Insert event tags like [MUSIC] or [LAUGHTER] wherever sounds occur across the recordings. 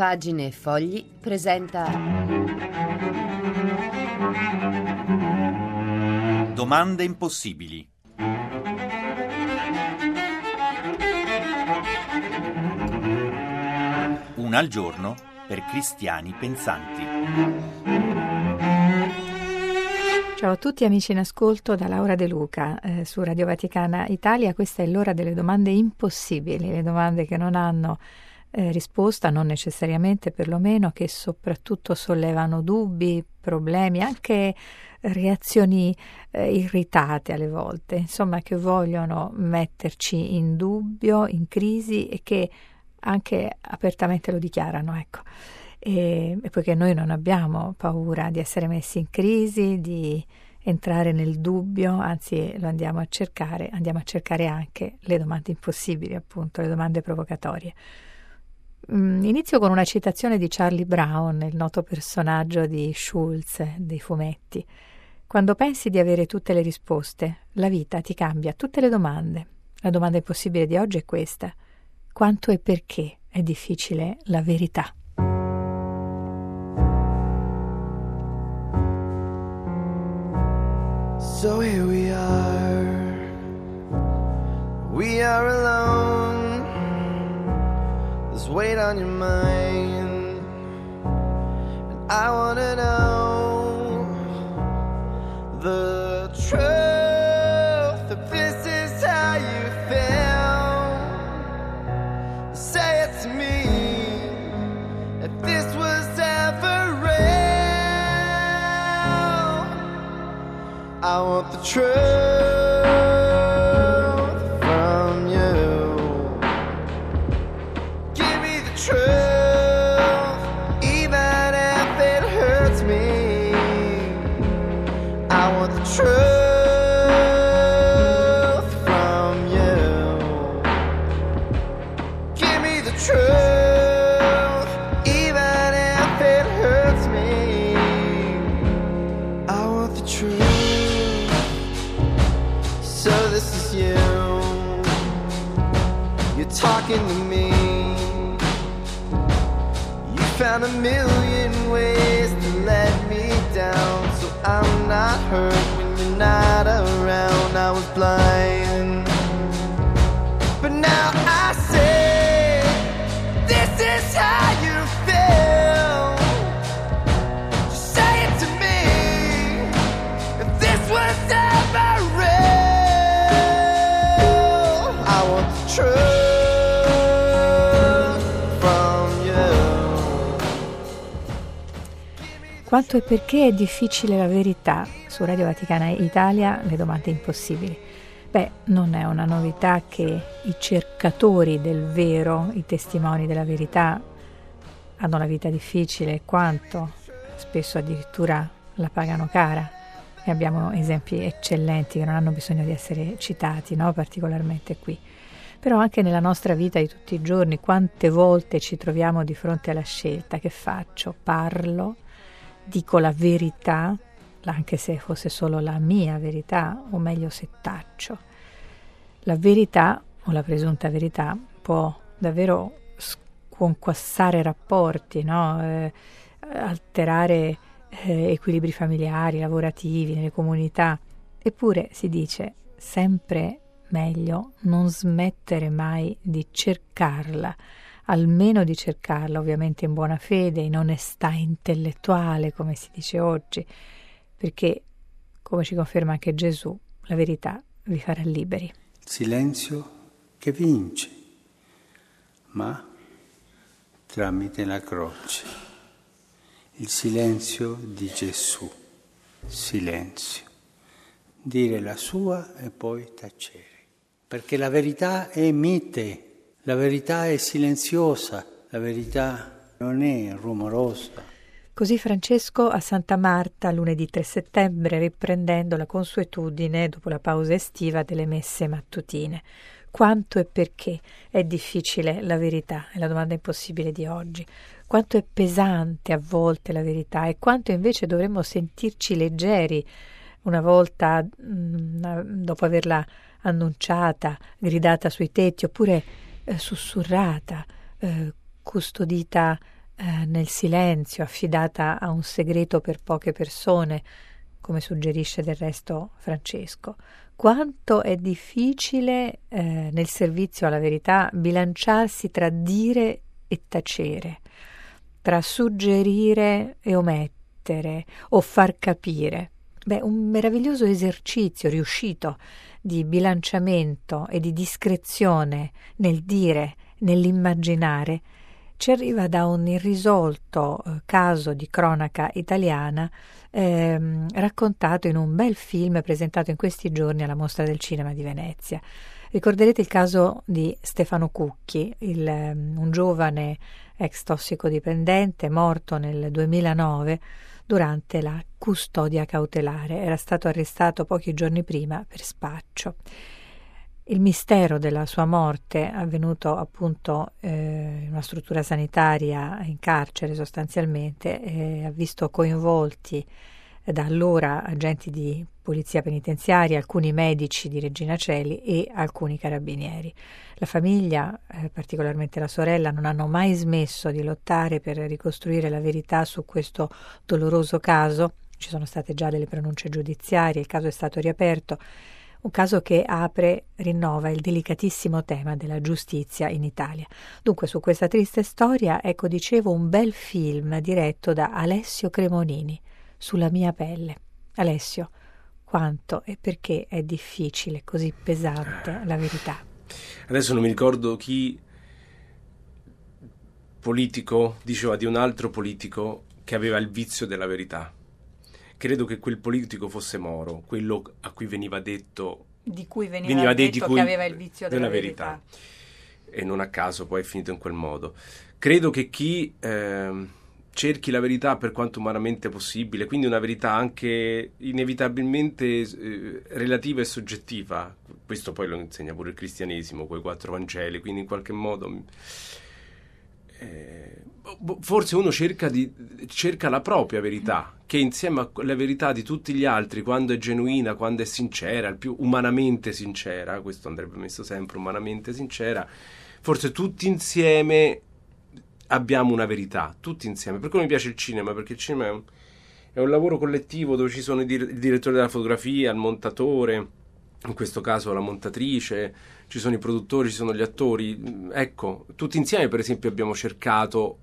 Pagine e Fogli presenta. Domande impossibili. Una al giorno per cristiani pensanti. Ciao a tutti amici in ascolto da Laura De Luca eh, su Radio Vaticana Italia. Questa è l'ora delle domande impossibili, le domande che non hanno eh, risposta, non necessariamente perlomeno, che soprattutto sollevano dubbi, problemi, anche reazioni eh, irritate alle volte, insomma che vogliono metterci in dubbio, in crisi e che anche apertamente lo dichiarano, ecco. E, e poiché noi non abbiamo paura di essere messi in crisi, di entrare nel dubbio, anzi lo andiamo a cercare, andiamo a cercare anche le domande impossibili, appunto, le domande provocatorie. Mm, inizio con una citazione di Charlie Brown, il noto personaggio di Schulz dei fumetti. Quando pensi di avere tutte le risposte, la vita ti cambia tutte le domande. La domanda impossibile di oggi è questa. Quanto e perché è difficile la verità? So here we are. We are alone. Weight on your mind. And I wanna know the truth. If this is how you feel, say it to me. If this was ever real, I want the truth. A million ways to let me down, so I'm not hurt when you're not around. I was blind, Quanto e perché è difficile la verità? Su Radio Vaticana Italia le domande impossibili. Beh, non è una novità che i cercatori del vero, i testimoni della verità, hanno la vita difficile quanto, spesso addirittura la pagano cara. E abbiamo esempi eccellenti che non hanno bisogno di essere citati, no? particolarmente qui. Però anche nella nostra vita di tutti i giorni, quante volte ci troviamo di fronte alla scelta, che faccio? Parlo? Dico la verità, anche se fosse solo la mia verità, o meglio se taccio. La verità o la presunta verità può davvero sconquassare rapporti, no? eh, alterare eh, equilibri familiari, lavorativi, nelle comunità. Eppure si dice sempre meglio non smettere mai di cercarla almeno di cercarla, ovviamente in buona fede, in onestà intellettuale, come si dice oggi, perché, come ci conferma anche Gesù, la verità vi farà liberi. Il silenzio che vince, ma tramite la croce. Il silenzio di Gesù, silenzio. Dire la sua e poi tacere. Perché la verità è mite la verità è silenziosa, la verità non è rumorosa. Così Francesco a Santa Marta lunedì 3 settembre, riprendendo la consuetudine dopo la pausa estiva delle messe mattutine. Quanto e perché è difficile la verità? È la domanda impossibile di oggi. Quanto è pesante a volte la verità e quanto invece dovremmo sentirci leggeri una volta mh, mm, dopo averla annunciata, gridata sui tetti, oppure eh, sussurrata, eh, custodita eh, nel silenzio, affidata a un segreto per poche persone, come suggerisce del resto Francesco. Quanto è difficile eh, nel servizio alla verità bilanciarsi tra dire e tacere, tra suggerire e omettere o far capire. Beh, un meraviglioso esercizio riuscito di bilanciamento e di discrezione nel dire, nell'immaginare, ci arriva da un irrisolto eh, caso di cronaca italiana ehm, raccontato in un bel film presentato in questi giorni alla Mostra del Cinema di Venezia. Ricorderete il caso di Stefano Cucchi, il, um, un giovane ex tossicodipendente morto nel 2009 durante la custodia cautelare. Era stato arrestato pochi giorni prima per spaccio. Il mistero della sua morte, avvenuto appunto eh, in una struttura sanitaria in carcere sostanzialmente, eh, ha visto coinvolti da allora agenti di polizia penitenziaria, alcuni medici di Regina Celi e alcuni carabinieri. La famiglia, eh, particolarmente la sorella, non hanno mai smesso di lottare per ricostruire la verità su questo doloroso caso. Ci sono state già delle pronunce giudiziarie, il caso è stato riaperto un caso che apre, rinnova il delicatissimo tema della giustizia in Italia. Dunque su questa triste storia, ecco dicevo, un bel film diretto da Alessio Cremonini, Sulla mia pelle. Alessio, quanto e perché è difficile, così pesante la verità? Adesso non mi ricordo chi politico diceva di un altro politico che aveva il vizio della verità credo che quel politico fosse Moro, quello a cui veniva detto... Di cui veniva, veniva detto cui, che aveva il vizio della, della verità. verità. E non a caso poi è finito in quel modo. Credo che chi eh, cerchi la verità per quanto umanamente possibile, quindi una verità anche inevitabilmente eh, relativa e soggettiva, questo poi lo insegna pure il cristianesimo, quei quattro Vangeli, quindi in qualche modo... Eh, forse uno cerca, di, cerca, la propria verità, che insieme alla verità di tutti gli altri, quando è genuina, quando è sincera, il più umanamente sincera, questo andrebbe messo sempre umanamente sincera, forse tutti insieme abbiamo una verità, tutti insieme. Per cui mi piace il cinema, perché il cinema è un, è un lavoro collettivo dove ci sono il direttore della fotografia, il montatore, in questo caso la montatrice, ci sono i produttori, ci sono gli attori. Ecco, tutti insieme per esempio abbiamo cercato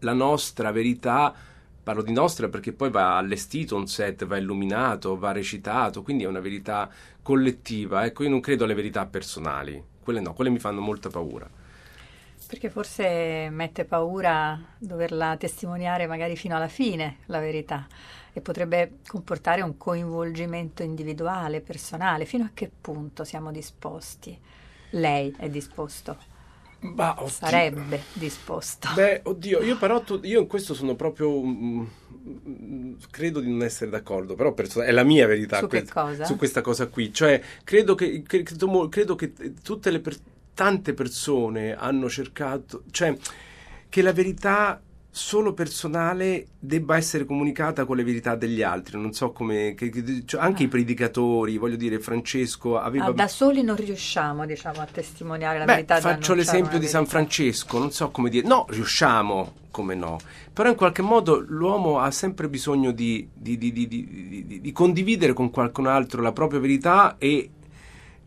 la nostra verità, parlo di nostra perché poi va allestito un set, va illuminato, va recitato, quindi è una verità collettiva. Ecco, io non credo alle verità personali, quelle no, quelle mi fanno molta paura. Perché forse mette paura doverla testimoniare magari fino alla fine, la verità, e potrebbe comportare un coinvolgimento individuale, personale. Fino a che punto siamo disposti? Lei è disposto? Bah, sarebbe disposto. Beh, oddio, io però tu, io in questo sono proprio mm, mm, credo di non essere d'accordo, però per, è la mia verità su, que- su, questa cosa qui, cioè credo che, credo, credo che tutte le per, tante persone hanno cercato, cioè che la verità solo personale debba essere comunicata con le verità degli altri. Non so come. Che, cioè anche ah. i predicatori, voglio dire, Francesco aveva. Ah, da soli non riusciamo, diciamo, a testimoniare la Beh, verità. Faccio l'esempio di San Francesco, non so come dire. No, riusciamo, come no. Però in qualche modo l'uomo ha sempre bisogno di, di, di, di condividere con qualcun altro la propria verità e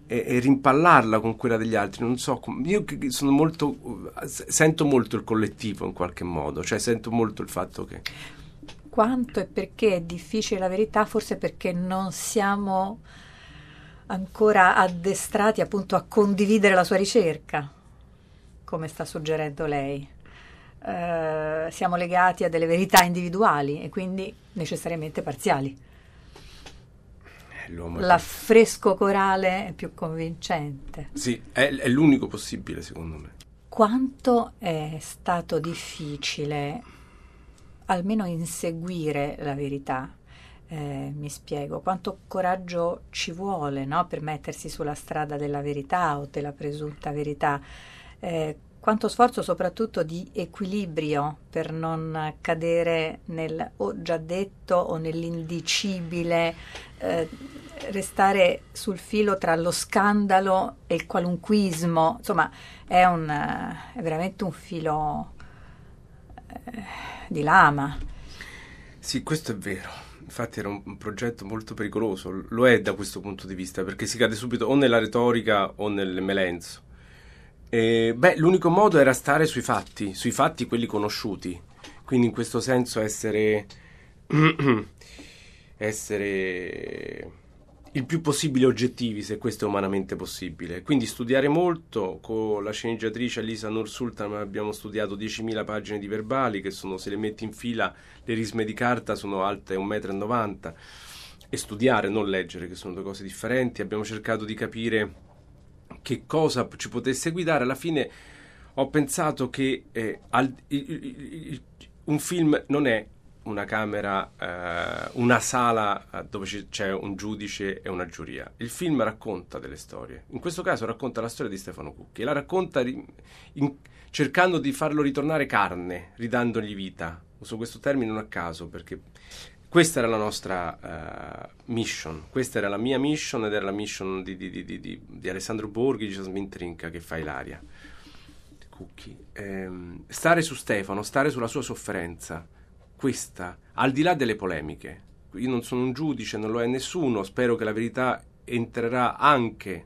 e, e, rimpallarla con quella degli altri. Non so, io sono molto, sento molto il collettivo in qualche modo, cioè sento molto il fatto che... Quanto e perché è difficile la verità, forse perché non siamo ancora addestrati appunto a condividere la sua ricerca, come sta suggerendo lei. Uh, siamo legati a delle verità individuali e quindi necessariamente parziali l'affresco corale è più convincente. Sì, è, è l'unico possibile secondo me. Quanto è stato difficile almeno inseguire la verità? Eh, mi spiego, quanto coraggio ci vuole no, per mettersi sulla strada della verità o della presunta verità, eh, quanto sforzo soprattutto di equilibrio per non cadere nel ho già detto o nell'indicibile, eh, restare sul filo tra lo scandalo e il qualunquismo, insomma è, un, è veramente un filo eh, di lama. Sì, questo è vero. Infatti era un, progetto molto pericoloso, lo è da questo punto di vista, perché si cade subito o nella retorica o nel melenzo. E, beh, l'unico modo era stare sui fatti, sui fatti quelli conosciuti. Quindi in questo senso essere [CLEARS THROAT] essere il più possibile oggettivi, se questo è umanamente possibile. Quindi studiare molto, con la sceneggiatrice Elisa Nur Sultan abbiamo studiato 10.000 pagine di verbali, che sono, se le metti in fila, le risme di carta sono alte 1,90 m, e studiare, non leggere, che sono due cose differenti. Abbiamo cercato di capire che cosa ci potesse guidare. Alla fine ho pensato che eh, al, il, il, un film non è una camera, eh, una sala eh, dove c'è un giudice e una giuria. Il film racconta delle storie. In questo caso racconta la storia di Stefano Cucchi la racconta in, cercando di farlo ritornare carne, ridandogli vita. Uso questo termine non a caso perché questa era la nostra uh, mission, questa era la mia mission ed era la mission di, di, di, di Alessandro Borghi, di Jasmine Trinca che fa Ilaria. Cucchi. Ehm, stare su Stefano, stare sulla sua sofferenza questa, al di là delle polemiche. Io non sono un giudice, non lo è nessuno, spero che la verità entrerà anche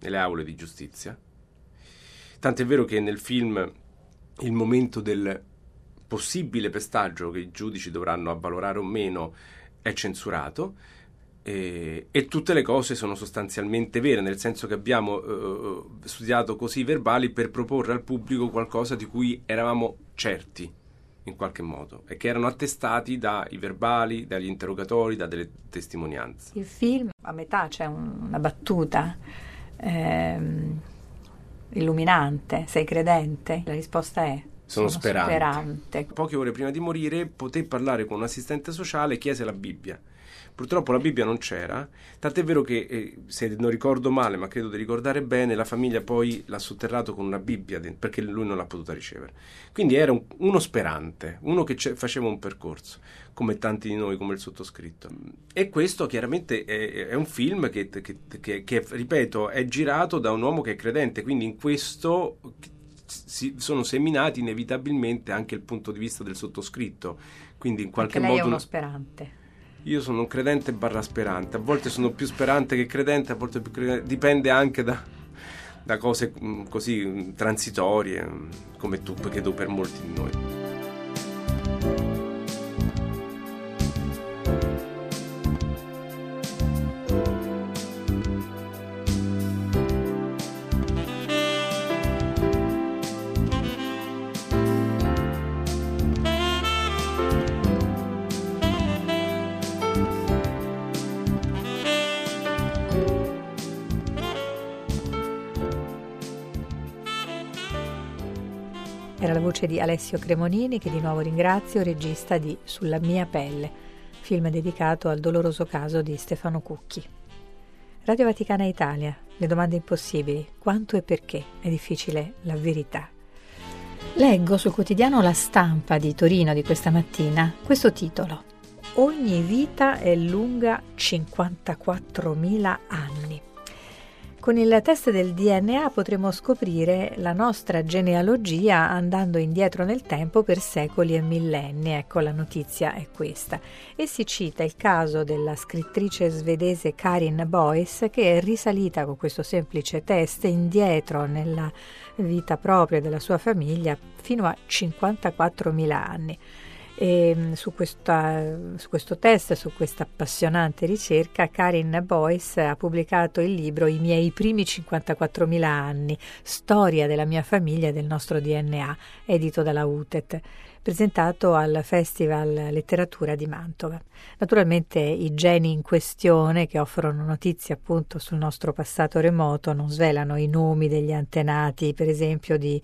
nelle aule di giustizia. Tant'è vero che nel film il momento del possibile pestaggio che i giudici dovranno avvalorare o meno è censurato e, e tutte le cose sono sostanzialmente vere, nel senso che abbiamo eh, studiato così i verbali per proporre al pubblico qualcosa di cui eravamo certi in qualche modo e che erano attestati dai verbali, dagli interrogatori, da delle testimonianze. Il film a metà c'è un, una battuta ehm, illuminante, sei credente? La risposta è sono, sono sperante. sperante. Poche ore prima di morire poté parlare con un assistente sociale e chiese la Bibbia. Purtroppo la Bibbia non c'era, tant'è vero che, eh, se non ricordo male, ma credo di ricordare bene, la famiglia poi l'ha sotterrato con una Bibbia perché lui non l'ha potuta ricevere. Quindi era un, uno sperante, uno che faceva un percorso, come tanti di noi, come il sottoscritto. E questo chiaramente è, è un film che, che, che, che, ripeto, è girato da un uomo che è credente, quindi in questo si, sono seminati inevitabilmente anche il punto di vista del sottoscritto. Quindi in qualche anche lei modo. è uno sperante. Io sono un credente barra sperante, a volte sono più sperante che credente, a volte più credente, dipende anche da, da cose mm, così transitorie, mm, come tu, credo per molti di noi. Voce di Alessio Cremonini, che di nuovo ringrazio, regista di Sulla mia pelle, film dedicato al doloroso caso di Stefano Cucchi. Radio Vaticana Italia, le domande impossibili, quanto e perché è difficile la verità. Leggo sul quotidiano La Stampa di Torino di questa mattina questo titolo. Ogni vita è lunga 54.000 anni. Con il test del DNA potremo scoprire la nostra genealogia andando indietro nel tempo per secoli e millenni. Ecco, la notizia è questa. E si cita il caso della scrittrice svedese Karin Boyce che è risalita con questo semplice test indietro nella vita propria della sua famiglia fino a 54.000 anni. E mm, su, questa, su, questo test, su questa appassionante ricerca, Karin Boyce ha pubblicato il libro I miei primi 54.000 anni, storia della mia famiglia e del nostro DNA, edito dalla UTET presentato al Festival Letteratura di Mantova. Naturalmente i geni in questione, che offrono notizie appunto sul nostro passato remoto, non svelano i nomi degli antenati, per esempio di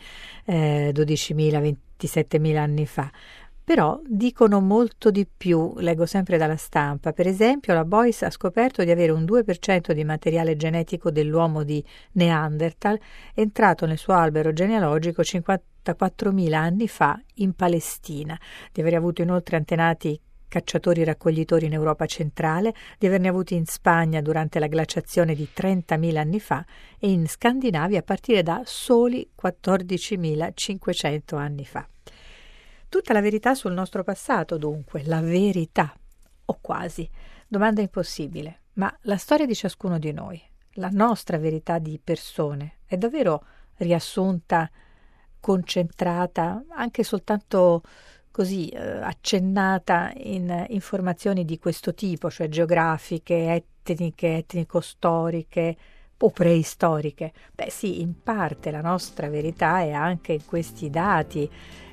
eh, 12.000-27.000 anni fa, però dicono molto di più, leggo sempre dalla stampa. Per esempio, la Boyce ha scoperto di avere un 2% di materiale genetico dell'uomo di Neanderthal entrato nel suo albero genealogico 54.000 anni fa in Palestina, di aver avuto inoltre antenati cacciatori raccoglitori in Europa centrale, di averne avuti in Spagna durante la glaciazione di 30.000 anni fa e in Scandinavia a partire da soli 14.500 anni fa. Tutta la verità sul nostro passato, dunque, la verità, o quasi. Domanda impossibile, ma la storia di ciascuno di noi, la nostra verità di persone, è davvero riassunta, concentrata, anche soltanto così eh, accennata in informazioni di questo tipo, cioè geografiche, etniche, etnico-storiche o preistoriche. Beh sì, in parte la nostra verità è anche in questi dati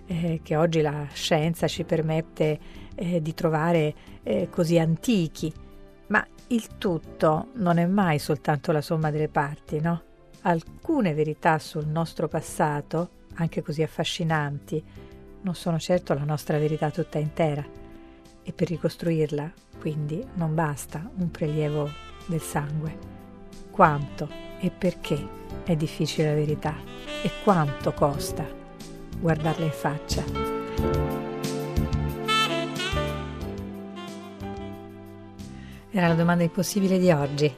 eh, che oggi la scienza ci permette eh, di trovare eh, così antichi, ma il tutto non è mai soltanto la somma delle parti, no? Alcune verità sul nostro passato, anche così affascinanti, non sono certo la nostra verità tutta intera e per ricostruirla, quindi, non basta un prelievo del sangue. Quanto e perché è difficile la verità e quanto costa guardarla in faccia. Era la domanda impossibile di oggi.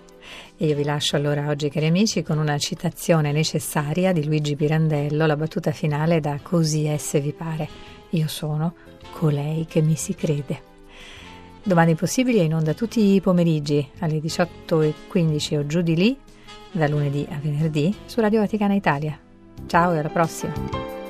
E io vi lascio allora oggi, cari amici, con una citazione necessaria di Luigi Pirandello, la battuta finale da Così esse vi pare. Io sono colei che mi si crede. Domande impossibili è in onda tutti i pomeriggi alle 18.15 o giù di lì, da lunedì a venerdì, su Radio Vaticana Italia. Ciao e alla prossima!